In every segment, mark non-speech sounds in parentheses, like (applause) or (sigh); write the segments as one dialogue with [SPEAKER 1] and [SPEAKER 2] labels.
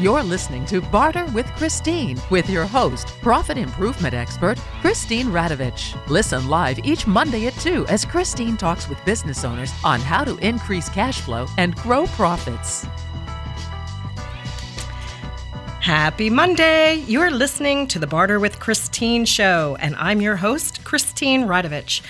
[SPEAKER 1] You're listening to Barter with Christine with your host, profit improvement expert, Christine Radovich. Listen live each Monday at 2 as Christine talks with business owners on how to increase cash flow and grow profits.
[SPEAKER 2] Happy Monday! You're listening to the Barter with Christine show, and I'm your host, Christine Radovich.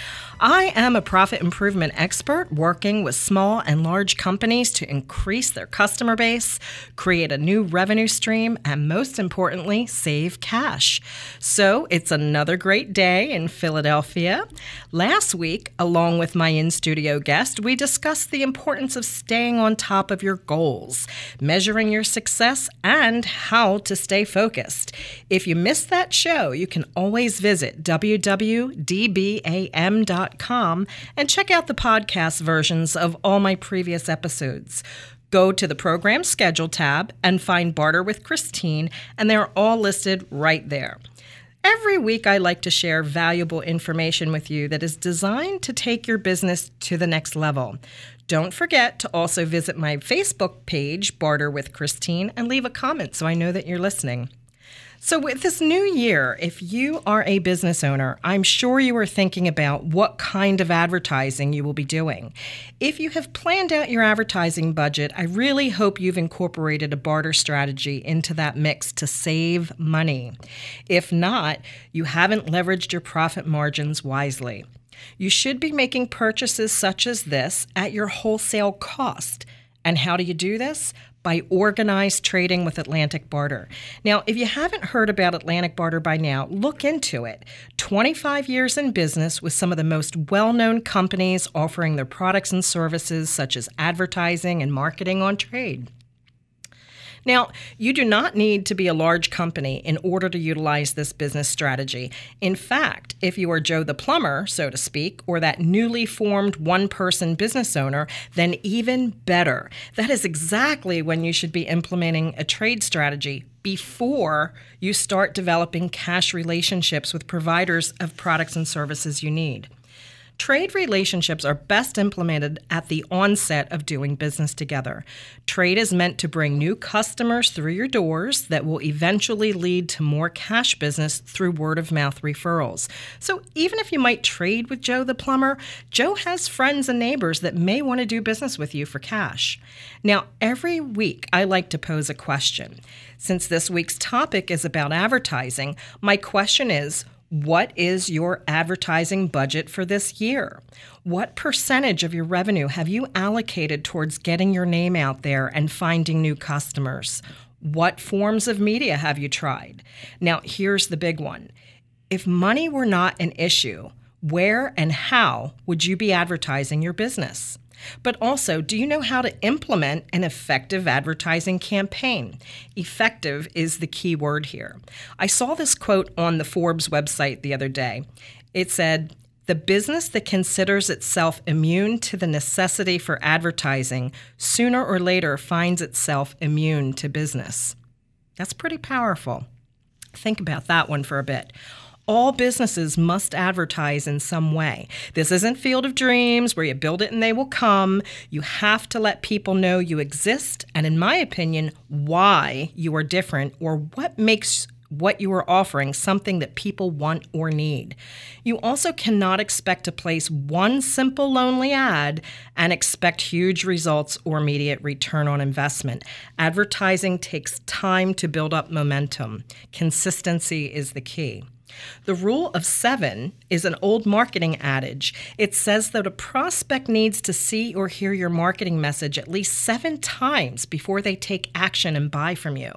[SPEAKER 2] I am a profit improvement expert working with small and large companies to increase their customer base, create a new revenue stream, and most importantly, save cash. So it's another great day in Philadelphia. Last week, along with my in studio guest, we discussed the importance of staying on top of your goals, measuring your success, and how to stay focused. If you missed that show, you can always visit www.dbam.com and check out the podcast versions of all my previous episodes. Go to the program schedule tab and find Barter with Christine, and they're all listed right there. Every week, I like to share valuable information with you that is designed to take your business to the next level. Don't forget to also visit my Facebook page, Barter with Christine, and leave a comment so I know that you're listening. So, with this new year, if you are a business owner, I'm sure you are thinking about what kind of advertising you will be doing. If you have planned out your advertising budget, I really hope you've incorporated a barter strategy into that mix to save money. If not, you haven't leveraged your profit margins wisely. You should be making purchases such as this at your wholesale cost. And how do you do this? By organized trading with Atlantic Barter. Now, if you haven't heard about Atlantic Barter by now, look into it. 25 years in business with some of the most well known companies offering their products and services, such as advertising and marketing on trade. Now, you do not need to be a large company in order to utilize this business strategy. In fact, if you are Joe the plumber, so to speak, or that newly formed one person business owner, then even better. That is exactly when you should be implementing a trade strategy before you start developing cash relationships with providers of products and services you need. Trade relationships are best implemented at the onset of doing business together. Trade is meant to bring new customers through your doors that will eventually lead to more cash business through word of mouth referrals. So even if you might trade with Joe the plumber, Joe has friends and neighbors that may want to do business with you for cash. Now, every week I like to pose a question. Since this week's topic is about advertising, my question is what is your advertising budget for this year? What percentage of your revenue have you allocated towards getting your name out there and finding new customers? What forms of media have you tried? Now, here's the big one. If money were not an issue, where and how would you be advertising your business? But also, do you know how to implement an effective advertising campaign? Effective is the key word here. I saw this quote on the Forbes website the other day. It said, the business that considers itself immune to the necessity for advertising sooner or later finds itself immune to business. That's pretty powerful. Think about that one for a bit all businesses must advertise in some way. This isn't Field of Dreams where you build it and they will come. You have to let people know you exist and, in my opinion, why you are different or what makes what you are offering something that people want or need. You also cannot expect to place one simple lonely ad and expect huge results or immediate return on investment. Advertising takes time to build up momentum. Consistency is the key. The rule of seven is an old marketing adage. It says that a prospect needs to see or hear your marketing message at least seven times before they take action and buy from you.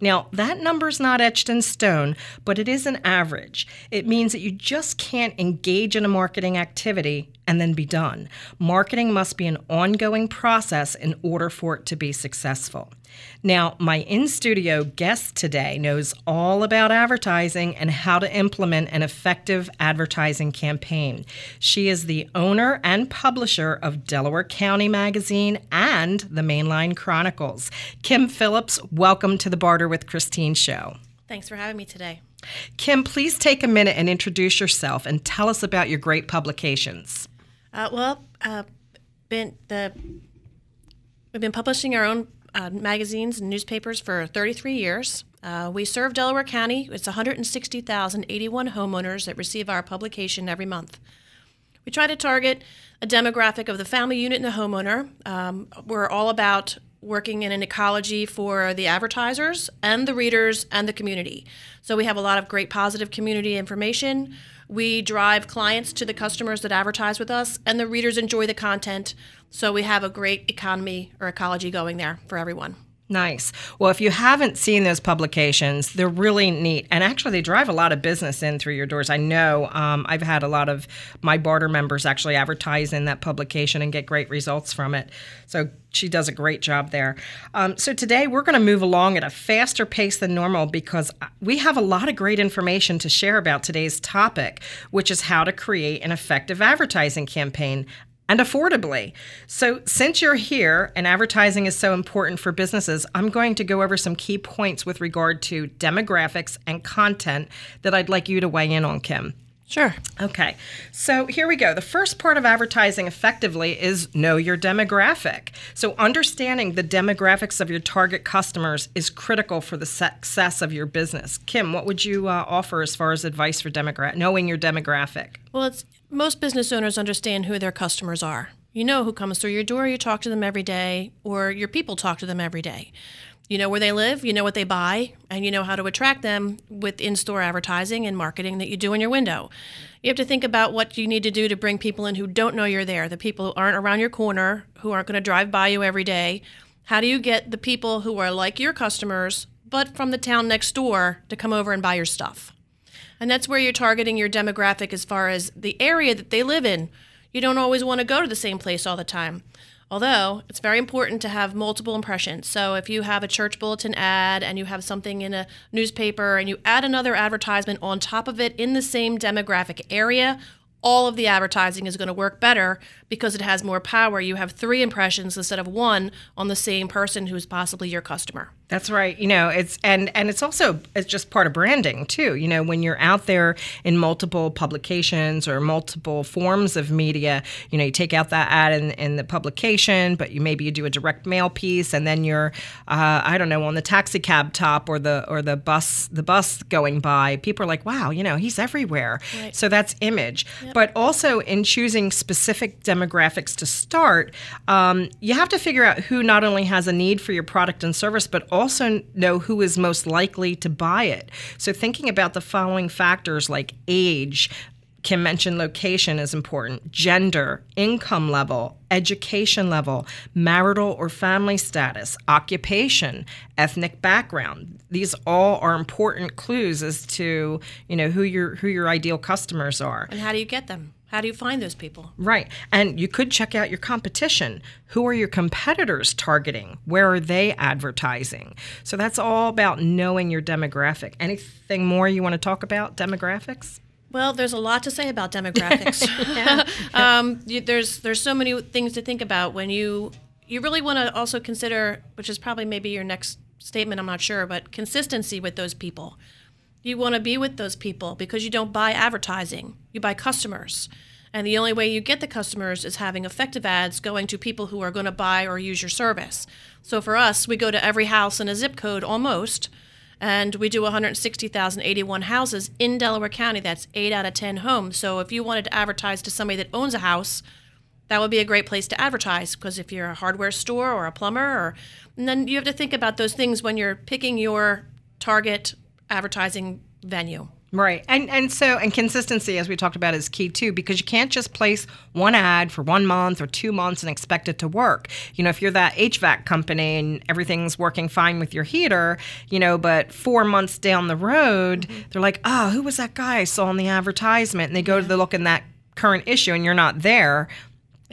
[SPEAKER 2] Now, that number is not etched in stone, but it is an average. It means that you just can't engage in a marketing activity and then be done. Marketing must be an ongoing process in order for it to be successful. Now, my in studio guest today knows all about advertising and how to implement an effective advertising campaign. She is the owner and publisher of Delaware County Magazine and the Mainline Chronicles. Kim Phillips, welcome to the Barter with Christine show.
[SPEAKER 3] Thanks for having me today.
[SPEAKER 2] Kim, please take a minute and introduce yourself and tell us about your great publications.
[SPEAKER 3] Uh, well, uh, been the we've been publishing our own uh, magazines and newspapers for 33 years. Uh, we serve Delaware County. It's 160,081 homeowners that receive our publication every month. We try to target a demographic of the family unit and the homeowner. Um, we're all about working in an ecology for the advertisers and the readers and the community. So we have a lot of great positive community information. We drive clients to the customers that advertise with us, and the readers enjoy the content. So we have a great economy or ecology going there for everyone.
[SPEAKER 2] Nice. Well, if you haven't seen those publications, they're really neat. And actually, they drive a lot of business in through your doors. I know um, I've had a lot of my barter members actually advertise in that publication and get great results from it. So she does a great job there. Um, so today, we're going to move along at a faster pace than normal because we have a lot of great information to share about today's topic, which is how to create an effective advertising campaign and affordably. So, since you're here and advertising is so important for businesses, I'm going to go over some key points with regard to demographics and content that I'd like you to weigh in on, Kim.
[SPEAKER 3] Sure.
[SPEAKER 2] Okay. So here we go. The first part of advertising effectively is know your demographic. So understanding the demographics of your target customers is critical for the success of your business. Kim, what would you uh, offer as far as advice for demogra- knowing your demographic?
[SPEAKER 3] Well, it's most business owners understand who their customers are. You know who comes through your door, you talk to them every day, or your people talk to them every day. You know where they live, you know what they buy, and you know how to attract them with in store advertising and marketing that you do in your window. You have to think about what you need to do to bring people in who don't know you're there, the people who aren't around your corner, who aren't going to drive by you every day. How do you get the people who are like your customers, but from the town next door, to come over and buy your stuff? And that's where you're targeting your demographic as far as the area that they live in. You don't always want to go to the same place all the time. Although it's very important to have multiple impressions. So if you have a church bulletin ad and you have something in a newspaper and you add another advertisement on top of it in the same demographic area, all of the advertising is going to work better because it has more power. You have three impressions instead of one on the same person who's possibly your customer.
[SPEAKER 2] That's right. You know, it's and and it's also it's just part of branding too. You know, when you're out there in multiple publications or multiple forms of media, you know, you take out that ad in, in the publication, but you maybe you do a direct mail piece, and then you're, uh, I don't know, on the taxi cab top or the or the bus the bus going by. People are like, wow, you know, he's everywhere. Right. So that's image. Yep. But also in choosing specific demographics to start, um, you have to figure out who not only has a need for your product and service, but also know who is most likely to buy it. So, thinking about the following factors like age, Kim mentioned location is important, gender, income level, education level, marital or family status, occupation, ethnic background. These all are important clues as to, you know, who your who your ideal customers are.
[SPEAKER 3] And how do you get them? How do you find those people?
[SPEAKER 2] Right. And you could check out your competition. Who are your competitors targeting? Where are they advertising? So that's all about knowing your demographic. Anything more you want to talk about demographics?
[SPEAKER 3] Well, there's a lot to say about demographics. (laughs) (laughs) um, you, there's there's so many things to think about when you you really want to also consider, which is probably maybe your next statement. I'm not sure, but consistency with those people. You want to be with those people because you don't buy advertising, you buy customers. And the only way you get the customers is having effective ads going to people who are going to buy or use your service. So for us, we go to every house in a zip code almost, and we do 160,081 houses in Delaware County. That's 8 out of 10 homes. So if you wanted to advertise to somebody that owns a house, that would be a great place to advertise because if you're a hardware store or a plumber or and then you have to think about those things when you're picking your target advertising venue.
[SPEAKER 2] Right. And and so and consistency as we talked about is key too because you can't just place one ad for one month or two months and expect it to work. You know, if you're that HVAC company and everything's working fine with your heater, you know, but 4 months down the road, mm-hmm. they're like, "Oh, who was that guy I saw in the advertisement?" And they go yeah. to the look in that current issue and you're not there.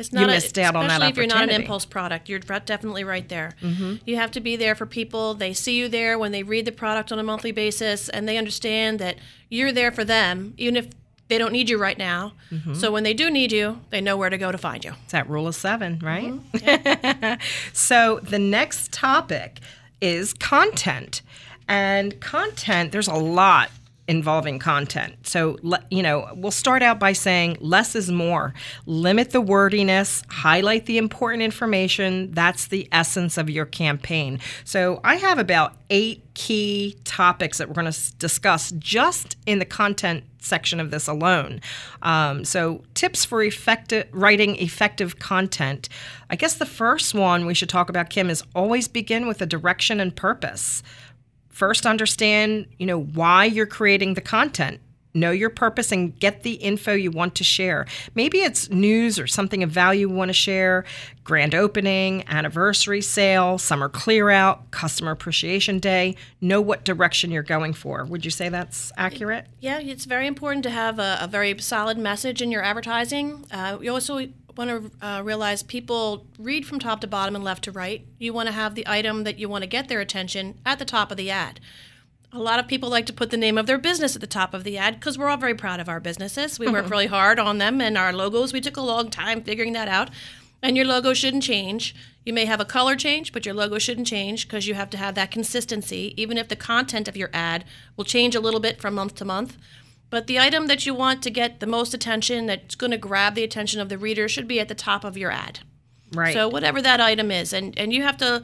[SPEAKER 2] It's not you missed a, out on that
[SPEAKER 3] Especially if you're not an impulse product, you're definitely right there. Mm-hmm. You have to be there for people. They see you there when they read the product on a monthly basis, and they understand that you're there for them, even if they don't need you right now. Mm-hmm. So when they do need you, they know where to go to find you.
[SPEAKER 2] It's that rule of seven, right? Mm-hmm. Yeah. (laughs) so the next topic is content. And content, there's a lot involving content. So, you know, we'll start out by saying less is more. Limit the wordiness, highlight the important information. That's the essence of your campaign. So, I have about eight key topics that we're going to discuss just in the content section of this alone. Um, so, tips for effective writing effective content. I guess the first one we should talk about, Kim, is always begin with a direction and purpose first understand, you know, why you're creating the content. Know your purpose and get the info you want to share. Maybe it's news or something of value you want to share, grand opening, anniversary sale, summer clear out, customer appreciation day. Know what direction you're going for. Would you say that's accurate?
[SPEAKER 3] Yeah, it's very important to have a, a very solid message in your advertising. Uh, you also want to uh, realize people read from top to bottom and left to right. You want to have the item that you want to get their attention at the top of the ad. A lot of people like to put the name of their business at the top of the ad because we're all very proud of our businesses. We work really hard on them and our logos. We took a long time figuring that out. And your logo shouldn't change. You may have a color change, but your logo shouldn't change because you have to have that consistency, even if the content of your ad will change a little bit from month to month. But the item that you want to get the most attention, that's going to grab the attention of the reader, should be at the top of your ad.
[SPEAKER 2] Right.
[SPEAKER 3] So whatever that item is, and and you have to.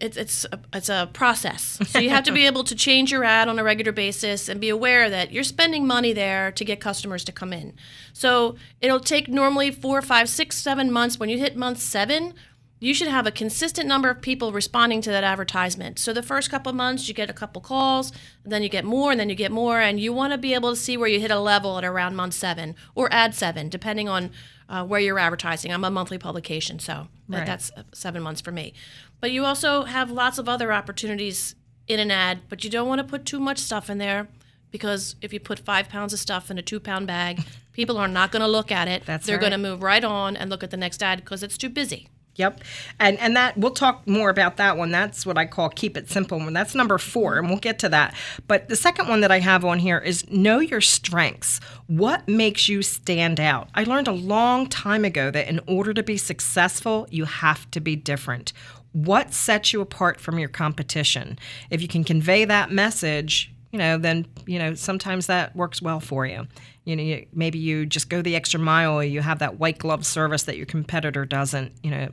[SPEAKER 3] It's it's a, it's a process. So you have to be (laughs) able to change your ad on a regular basis and be aware that you're spending money there to get customers to come in. So it'll take normally four, five, six, seven months. When you hit month seven, you should have a consistent number of people responding to that advertisement. So the first couple of months, you get a couple calls, then you get more, and then you get more, and you want to be able to see where you hit a level at around month seven or ad seven, depending on uh, where you're advertising. I'm a monthly publication, so that, that's uh, seven months for me. But you also have lots of other opportunities in an ad, but you don't want to put too much stuff in there because if you put five pounds of stuff in a two pound bag, people are not going to look at it.
[SPEAKER 2] That's
[SPEAKER 3] They're
[SPEAKER 2] right.
[SPEAKER 3] going to move right on and look at the next ad because it's too busy.
[SPEAKER 2] Yep. And and that we'll talk more about that one. That's what I call keep it simple. And that's number 4 and we'll get to that. But the second one that I have on here is know your strengths. What makes you stand out? I learned a long time ago that in order to be successful, you have to be different. What sets you apart from your competition? If you can convey that message, you know, then you know sometimes that works well for you. You know, maybe you just go the extra mile, you have that white glove service that your competitor doesn't. You know,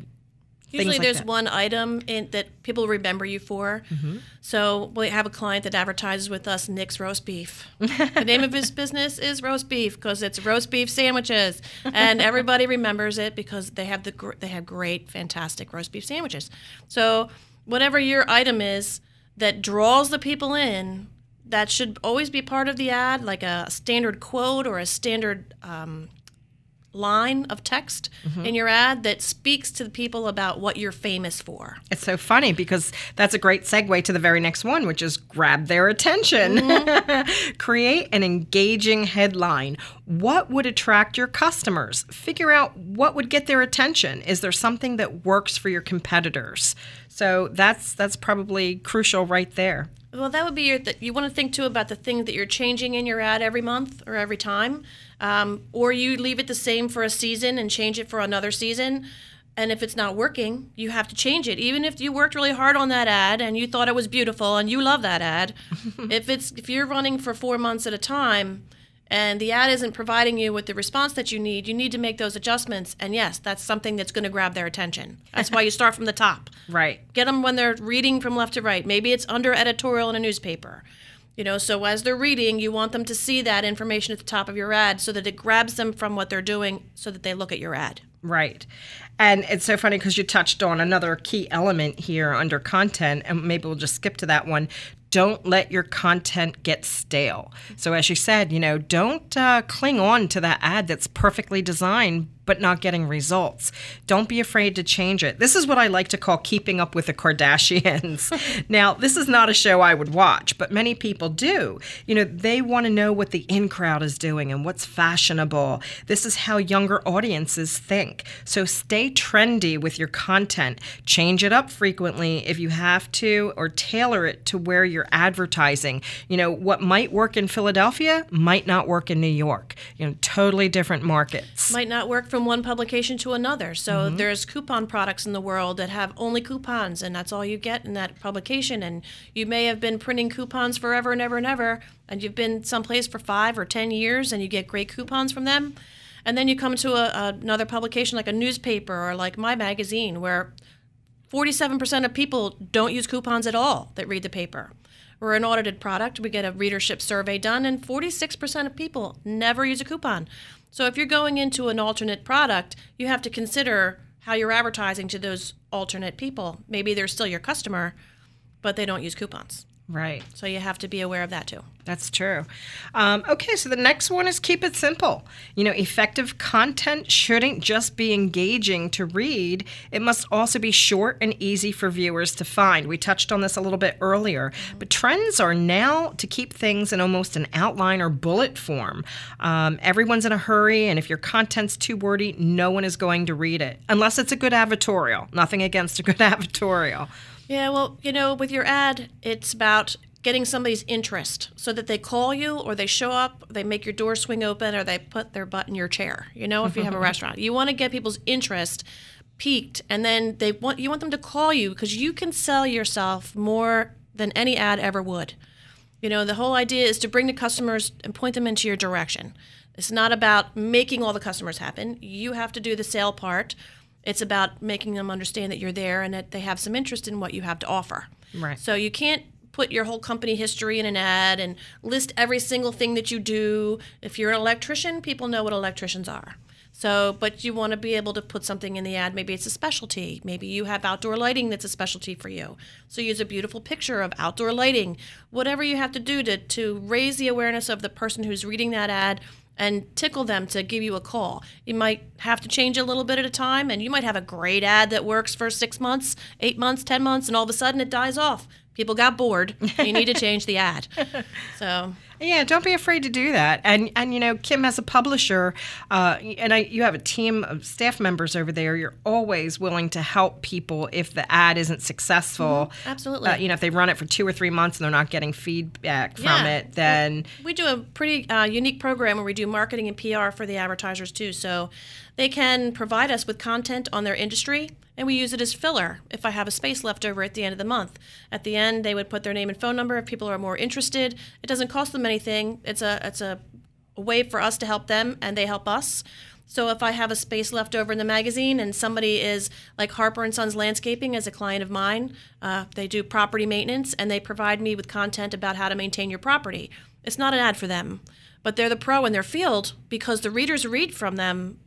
[SPEAKER 3] Usually,
[SPEAKER 2] like
[SPEAKER 3] there's
[SPEAKER 2] that.
[SPEAKER 3] one item in, that people remember you for.
[SPEAKER 2] Mm-hmm.
[SPEAKER 3] So we have a client that advertises with us Nick's roast beef. (laughs) the name of his business is roast beef because it's roast beef sandwiches, and everybody (laughs) remembers it because they have the gr- they have great, fantastic roast beef sandwiches. So whatever your item is that draws the people in, that should always be part of the ad, like a standard quote or a standard. Um, line of text
[SPEAKER 2] Mm-hmm.
[SPEAKER 3] in your ad that speaks to the people about what you're famous for.
[SPEAKER 2] It's so funny because that's a great segue to the very next one, which is grab their attention. (laughs) Create an engaging headline. What would attract your customers? Figure out what would get their attention. Is there something that works for your competitors? So that's that's probably crucial right there.
[SPEAKER 3] Well, that would be your. That you want to think too about the things that you're changing in your ad every month or every time, um, or you leave it the same for a season and change it for another season. And if it's not working, you have to change it. Even if you worked really hard on that ad and you thought it was beautiful and you love that ad, (laughs) if it's if you're running for four months at a time, and the ad isn't providing you with the response that you need, you need to make those adjustments. And yes, that's something that's going to grab their attention. That's why you start from the top. (laughs)
[SPEAKER 2] Right.
[SPEAKER 3] Get them when they're reading from left to right. Maybe it's under editorial in a newspaper. You know, so as they're reading, you want them to see that information at the top of your ad so that it grabs them from what they're doing so that they look at your ad.
[SPEAKER 2] Right. And it's so funny because you touched on another key element here under content, and maybe we'll just skip to that one. Don't let your content get stale. So, as you said, you know, don't uh, cling on to that ad that's perfectly designed but not getting results. Don't be afraid to change it. This is what I like to call keeping up with the Kardashians. (laughs) now, this is not a show I would watch, but many people do. You know, they want to know what the in crowd is doing and what's fashionable. This is how younger audiences think. So stay trendy with your content. Change it up frequently if you have to, or tailor it to where you're advertising. You know, what might work in Philadelphia might not work in New York. You know, totally different markets.
[SPEAKER 3] Might not work for from one publication to another. So mm-hmm. there's coupon products in the world that have only coupons, and that's all you get in that publication. And you may have been printing coupons forever and ever and ever, and you've been someplace for five or ten years, and you get great coupons from them. And then you come to a, another publication like a newspaper or like my magazine, where 47% of people don't use coupons at all that read the paper. We're an audited product. We get a readership survey done, and 46% of people never use a coupon. So if you're going into an alternate product, you have to consider how you're advertising to those alternate people. Maybe they're still your customer, but they don't use coupons.
[SPEAKER 2] Right.
[SPEAKER 3] So you have to be aware of that too.
[SPEAKER 2] That's true. Um, okay, so the next one is keep it simple. You know, effective content shouldn't just be engaging to read, it must also be short and easy for viewers to find. We touched on this a little bit earlier, but trends are now to keep things in almost an outline or bullet form. Um, everyone's in a hurry, and if your content's too wordy, no one is going to read it, unless it's a good advertorial. Nothing against a good (laughs) advertorial.
[SPEAKER 3] Yeah, well, you know, with your ad, it's about getting somebody's interest so that they call you or they show up, they make your door swing open, or they put their butt in your chair. You know, if you have a (laughs) restaurant, you want to get people's interest piqued, and then they want you want them to call you because you can sell yourself more than any ad ever would. You know, the whole idea is to bring the customers and point them into your direction. It's not about making all the customers happen. You have to do the sale part. It's about making them understand that you're there and that they have some interest in what you have to offer.
[SPEAKER 2] Right.
[SPEAKER 3] So you can't put your whole company history in an ad and list every single thing that you do. If you're an electrician, people know what electricians are. So, but you want to be able to put something in the ad. Maybe it's a specialty. Maybe you have outdoor lighting that's a specialty for you. So use a beautiful picture of outdoor lighting. Whatever you have to do to, to raise the awareness of the person who's reading that ad and tickle them to give you a call. You might have to change a little bit at a time, and you might have a great ad that works for six months, eight months, 10 months, and all of a sudden it dies off. People got bored. You need to (laughs) change the ad. So,
[SPEAKER 2] Yeah, don't be afraid to do that. And and you know, Kim has a publisher, uh, and I, you have a team of staff members over there. You're always willing to help people if the ad isn't successful.
[SPEAKER 3] absolutely.
[SPEAKER 2] Uh, you know, if they run it for two or three months and they're not getting feedback from it, then
[SPEAKER 3] we do a pretty uh, unique program where we do marketing and PR for the advertisers too. So they can provide us with content on their industry, and we use it as filler if I have a space left over at the end of the month. At the end, they would put their name and phone number if people are more interested. It doesn't cost them anything. It's a it's a, a way for us to help them, and they help us. So if I have a space left over in the magazine and somebody is like Harper and Sons Landscaping as a client of mine, uh, they do property maintenance and they provide me with content about how to maintain your property. It's not an ad for them, but they're the pro in their field because the readers read from them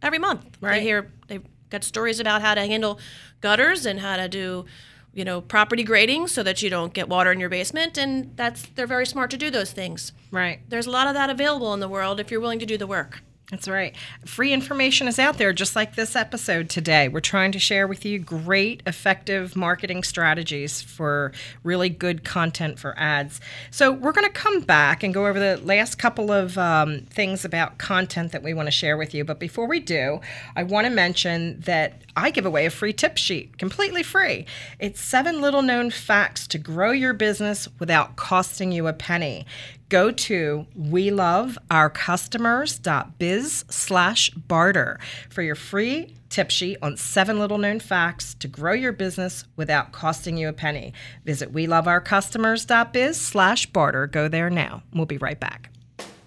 [SPEAKER 3] every month.
[SPEAKER 2] Right.
[SPEAKER 3] They hear they've got stories about how to handle gutters and how to do you know property grading so that you don't get water in your basement and that's they're very smart to do those things.
[SPEAKER 2] right.
[SPEAKER 3] There's a lot of that available in the world if you're willing to do the work.
[SPEAKER 2] That's right. Free information is out there, just like this episode today. We're trying to share with you great, effective marketing strategies for really good content for ads. So, we're going to come back and go over the last couple of um, things about content that we want to share with you. But before we do, I want to mention that I give away a free tip sheet, completely free. It's seven little known facts to grow your business without costing you a penny go to we love our customers.biz slash barter for your free tip sheet on seven little known facts to grow your business without costing you a penny visit we love our customers.biz slash barter go there now we'll be right back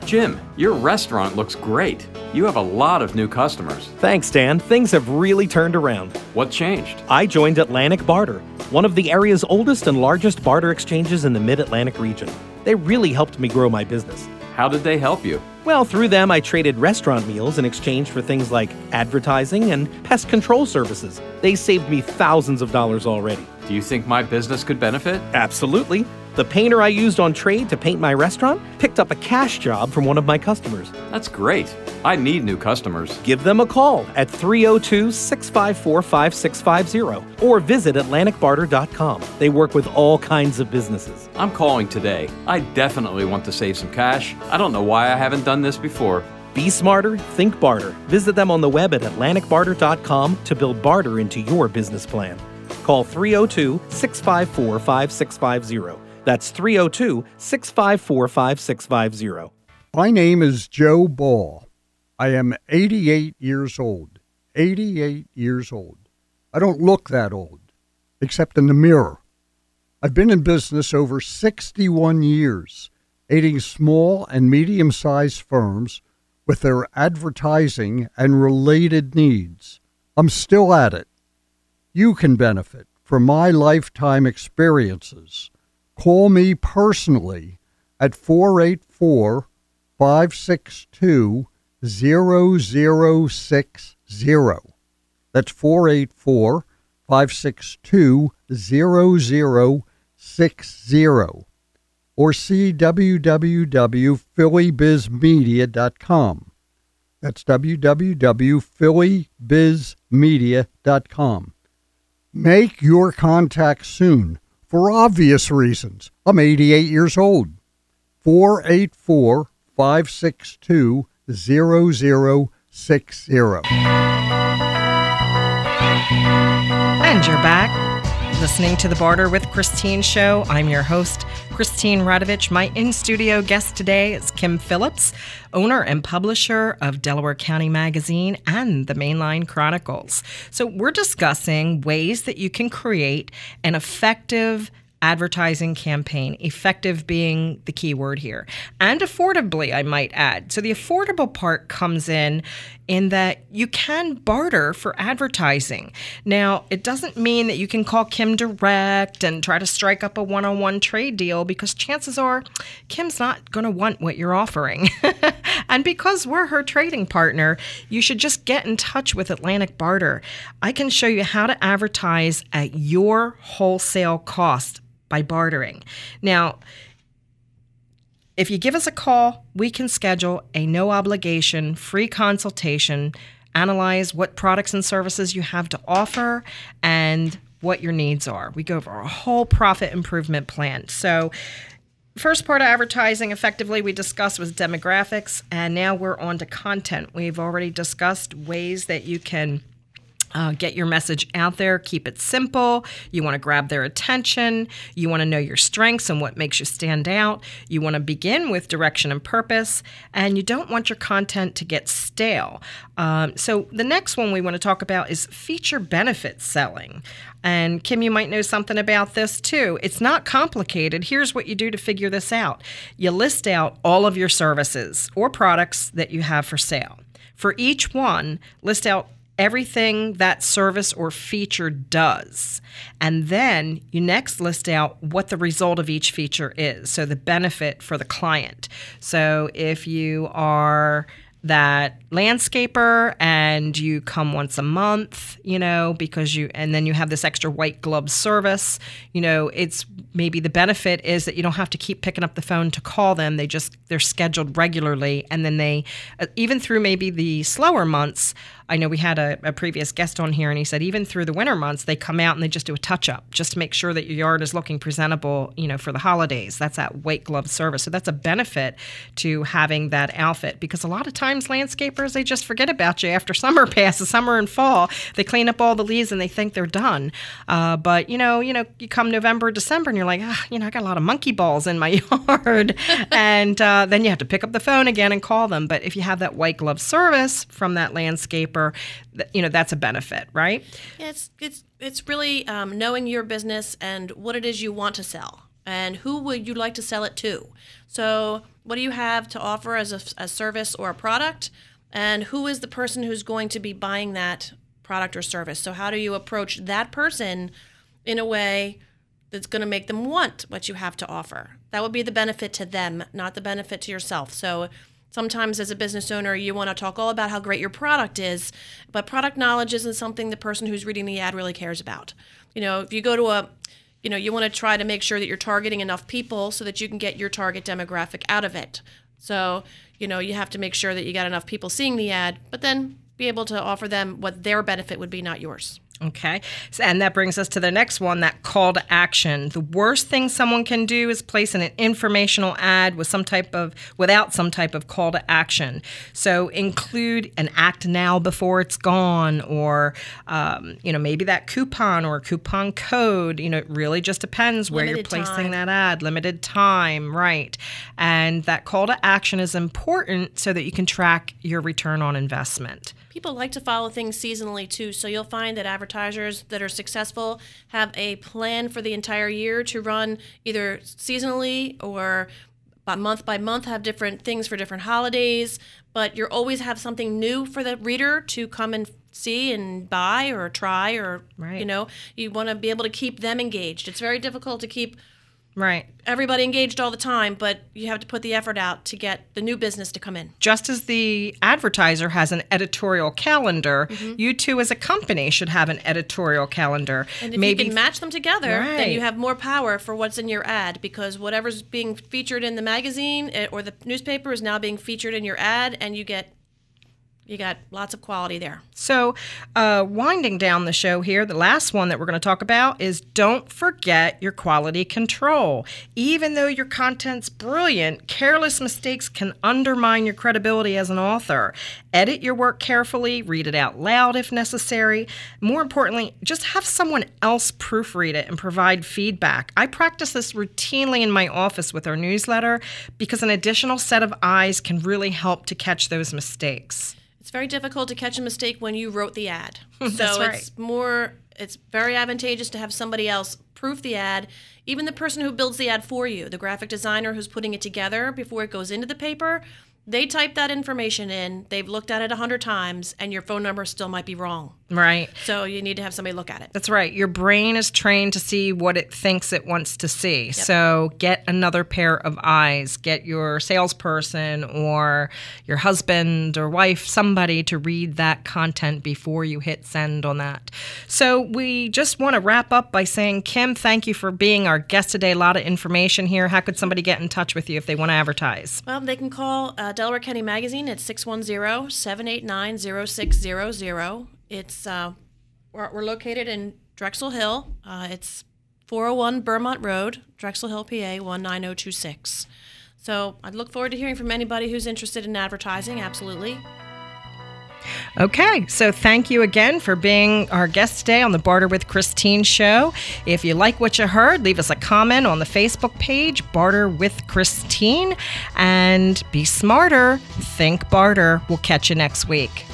[SPEAKER 4] Jim, your restaurant looks great. You have a lot of new customers.
[SPEAKER 5] Thanks, Dan. Things have really turned around.
[SPEAKER 4] What changed?
[SPEAKER 5] I joined Atlantic Barter, one of the area's oldest and largest barter exchanges in the mid Atlantic region. They really helped me grow my business.
[SPEAKER 4] How did they help you?
[SPEAKER 5] Well, through them, I traded restaurant meals in exchange for things like advertising and pest control services. They saved me thousands of dollars already.
[SPEAKER 4] Do you think my business could benefit?
[SPEAKER 5] Absolutely. The painter I used on trade to paint my restaurant picked up a cash job from one of my customers.
[SPEAKER 4] That's great. I need new customers.
[SPEAKER 5] Give them a call at 302 654 5650 or visit AtlanticBarter.com. They work with all kinds of businesses.
[SPEAKER 4] I'm calling today. I definitely want to save some cash. I don't know why I haven't done this before.
[SPEAKER 5] Be smarter, think barter. Visit them on the web at AtlanticBarter.com to build barter into your business plan. Call 302 654 5650. That's 302 654 5650.
[SPEAKER 6] My name is Joe Ball. I am 88 years old. 88 years old. I don't look that old, except in the mirror. I've been in business over 61 years, aiding small and medium sized firms with their advertising and related needs. I'm still at it. You can benefit from my lifetime experiences. Call me personally at 484 562 0060. That's 484 562 0060. Or see www.phillybizmedia.com. That's www.phillybizmedia.com. Make your contact soon for obvious reasons. I'm 88 years old. 484 562 0060.
[SPEAKER 2] And you're back listening to the Barter with Christine show. I'm your host, Christine Radovich. My in studio guest today is Kim Phillips, owner and publisher of Delaware County Magazine and the Mainline Chronicles. So, we're discussing ways that you can create an effective advertising campaign, effective being the key word here, and affordably, I might add. So the affordable part comes in in that you can barter for advertising. Now, it doesn't mean that you can call Kim direct and try to strike up a one on one trade deal because chances are Kim's not going to want what you're offering. (laughs) and because we're her trading partner, you should just get in touch with Atlantic Barter. I can show you how to advertise at your wholesale cost by bartering. Now, if you give us a call, we can schedule a no obligation free consultation, analyze what products and services you have to offer, and what your needs are. We go over a whole profit improvement plan. So, first part of advertising effectively we discussed was demographics, and now we're on to content. We've already discussed ways that you can uh, get your message out there, keep it simple. You want to grab their attention. You want to know your strengths and what makes you stand out. You want to begin with direction and purpose, and you don't want your content to get stale. Um, so, the next one we want to talk about is feature benefit selling. And Kim, you might know something about this too. It's not complicated. Here's what you do to figure this out you list out all of your services or products that you have for sale. For each one, list out everything that service or feature does. And then you next list out what the result of each feature is. So the benefit for the client. So if you are that landscaper and you come once a month, you know, because you, and then you have this extra white glove service, you know, it's maybe the benefit is that you don't have to keep picking up the phone to call them. They just, they're scheduled regularly. And then they, uh, even through maybe the slower months, I know we had a, a, previous guest on here, and he said even through the winter months, they come out and they just do a touch up just to make sure that your yard is looking presentable, you know, for the holidays. That's that white glove service. So that's a benefit to having that outfit because a lot of times landscapers they just forget about you after (laughs) summer passes, summer and fall. They clean up all the leaves and they think they're done. Uh, but you know, you know, you come November, December, and you're like, ah, you know, I got a lot of monkey balls in my (laughs) yard, (laughs) and uh, then you have to pick up the phone again and call them. But if you have that white glove service from that landscape you know, that's a benefit, right?
[SPEAKER 3] Yeah, it's it's it's really um, knowing your business and what it is you want to sell and who would you like to sell it to. So, what do you have to offer as a, a service or a product, and who is the person who's going to be buying that product or service? So, how do you approach that person in a way that's going to make them want what you have to offer? That would be the benefit to them, not the benefit to yourself. So sometimes as a business owner you want to talk all about how great your product is but product knowledge isn't something the person who's reading the ad really cares about. You know if you go to a you know you want to try to make sure that you're targeting enough people so that you can get your target demographic out of it. So you know you have to make sure that you got enough people seeing the ad but then be able to offer them what their benefit would be not yours
[SPEAKER 2] Okay. So, and that brings us to the next one that call to action. The worst thing someone can do is place in an informational ad with some type of, without some type of call to action. So include an act now before it's gone, or, um, you know, maybe that coupon or coupon code. You know, it really just depends where you're placing
[SPEAKER 3] time.
[SPEAKER 2] that ad. Limited time, right. And that call to action is important so that you can track your return on investment.
[SPEAKER 3] People like to follow things seasonally too, so you'll find that advertisers that are successful have a plan for the entire year to run either seasonally or by month by month have different things for different holidays, but you always have something new for the reader to come and see and buy or try or
[SPEAKER 2] Right.
[SPEAKER 3] you know, you want to be able to keep them engaged. It's very difficult to keep
[SPEAKER 2] Right.
[SPEAKER 3] everybody engaged all the time, but you have to put the effort out to get the new business to come in.
[SPEAKER 2] just as the advertiser has an editorial calendar, you too, as a company, should have an editorial calendar.
[SPEAKER 3] And if you can match them together, then you have more power for what's in your ad because whatever's being featured in the magazine eh, or the newspaper is now being featured in your ad, and you get you got lots of quality there.
[SPEAKER 2] So, uh, winding down the show here, the last one that we're going to talk about is don't forget your quality control. Even though your content's brilliant, careless mistakes can undermine your credibility as an author. Edit your work carefully, read it out loud if necessary. More importantly, just have someone else proofread it and provide feedback. I practice this routinely in my office with our newsletter because an additional set of eyes can really help to catch those mistakes.
[SPEAKER 3] It's very difficult to catch a mistake when you wrote the ad. (laughs) so
[SPEAKER 2] right.
[SPEAKER 3] it's more it's very advantageous to have somebody else proof the ad, even the person who builds the ad for you, the graphic designer who's putting it together before it goes into the paper. They type that information in, they've looked at it a hundred times, and your phone number still might be wrong.
[SPEAKER 2] Right.
[SPEAKER 3] So you need to have somebody look at it.
[SPEAKER 2] That's right. Your brain is trained to see what it thinks it wants to see. So get another pair of eyes. Get your salesperson or your husband or wife, somebody to read that content before you hit send on that. So we just want to wrap up by saying, Kim, thank you for being our guest today. A lot of information here. How could somebody get in touch with you if they want to advertise?
[SPEAKER 3] Well, they can call uh, Delaware County Magazine at 610 789 0600. It's uh, we're, we're located in Drexel Hill. Uh, it's 401 Vermont Road, Drexel Hill, PA 19026. So I'd look forward to hearing from anybody who's interested in advertising. Absolutely.
[SPEAKER 2] Okay, so thank you again for being our guest today on the Barter with Christine show. If you like what you heard, leave us a comment on the Facebook page, Barter with Christine, and be smarter. Think barter. We'll catch you next week.